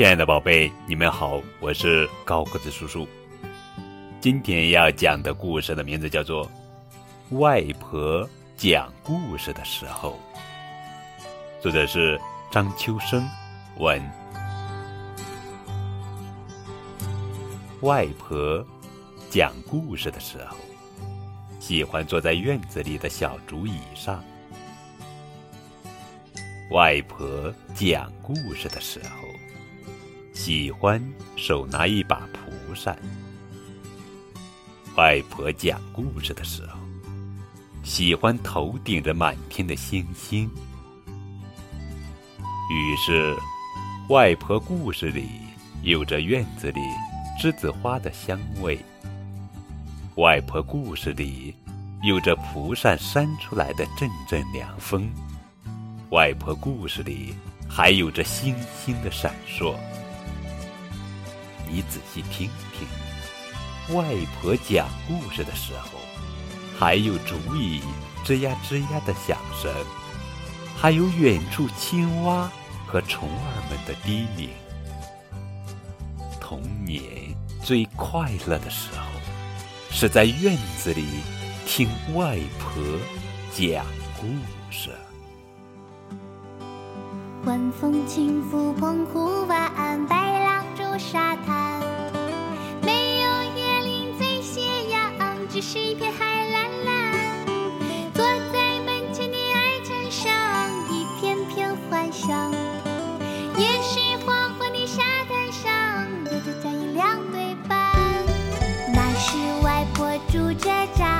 亲爱的宝贝，你们好，我是高个子叔叔。今天要讲的故事的名字叫做《外婆讲故事的时候》，作者是张秋生，文。外婆讲故事的时候，喜欢坐在院子里的小竹椅上。外婆讲故事的时候。喜欢手拿一把蒲扇。外婆讲故事的时候，喜欢头顶着满天的星星。于是，外婆故事里有着院子里栀子花的香味。外婆故事里有着蒲扇扇出来的阵阵凉风。外婆故事里还有着星星的闪烁。你仔细听听，外婆讲故事的时候，还有竹椅吱呀吱呀的响声，还有远处青蛙和虫儿们的低鸣。童年最快乐的时候，是在院子里听外婆讲故事。晚风轻拂澎湖湾，白沙滩，没有椰林在斜阳，只是一片海蓝蓝，坐在门前的矮墙上，一片片幻想，也是黄昏的沙滩上，有着脚印两对半，那是外婆拄着杖。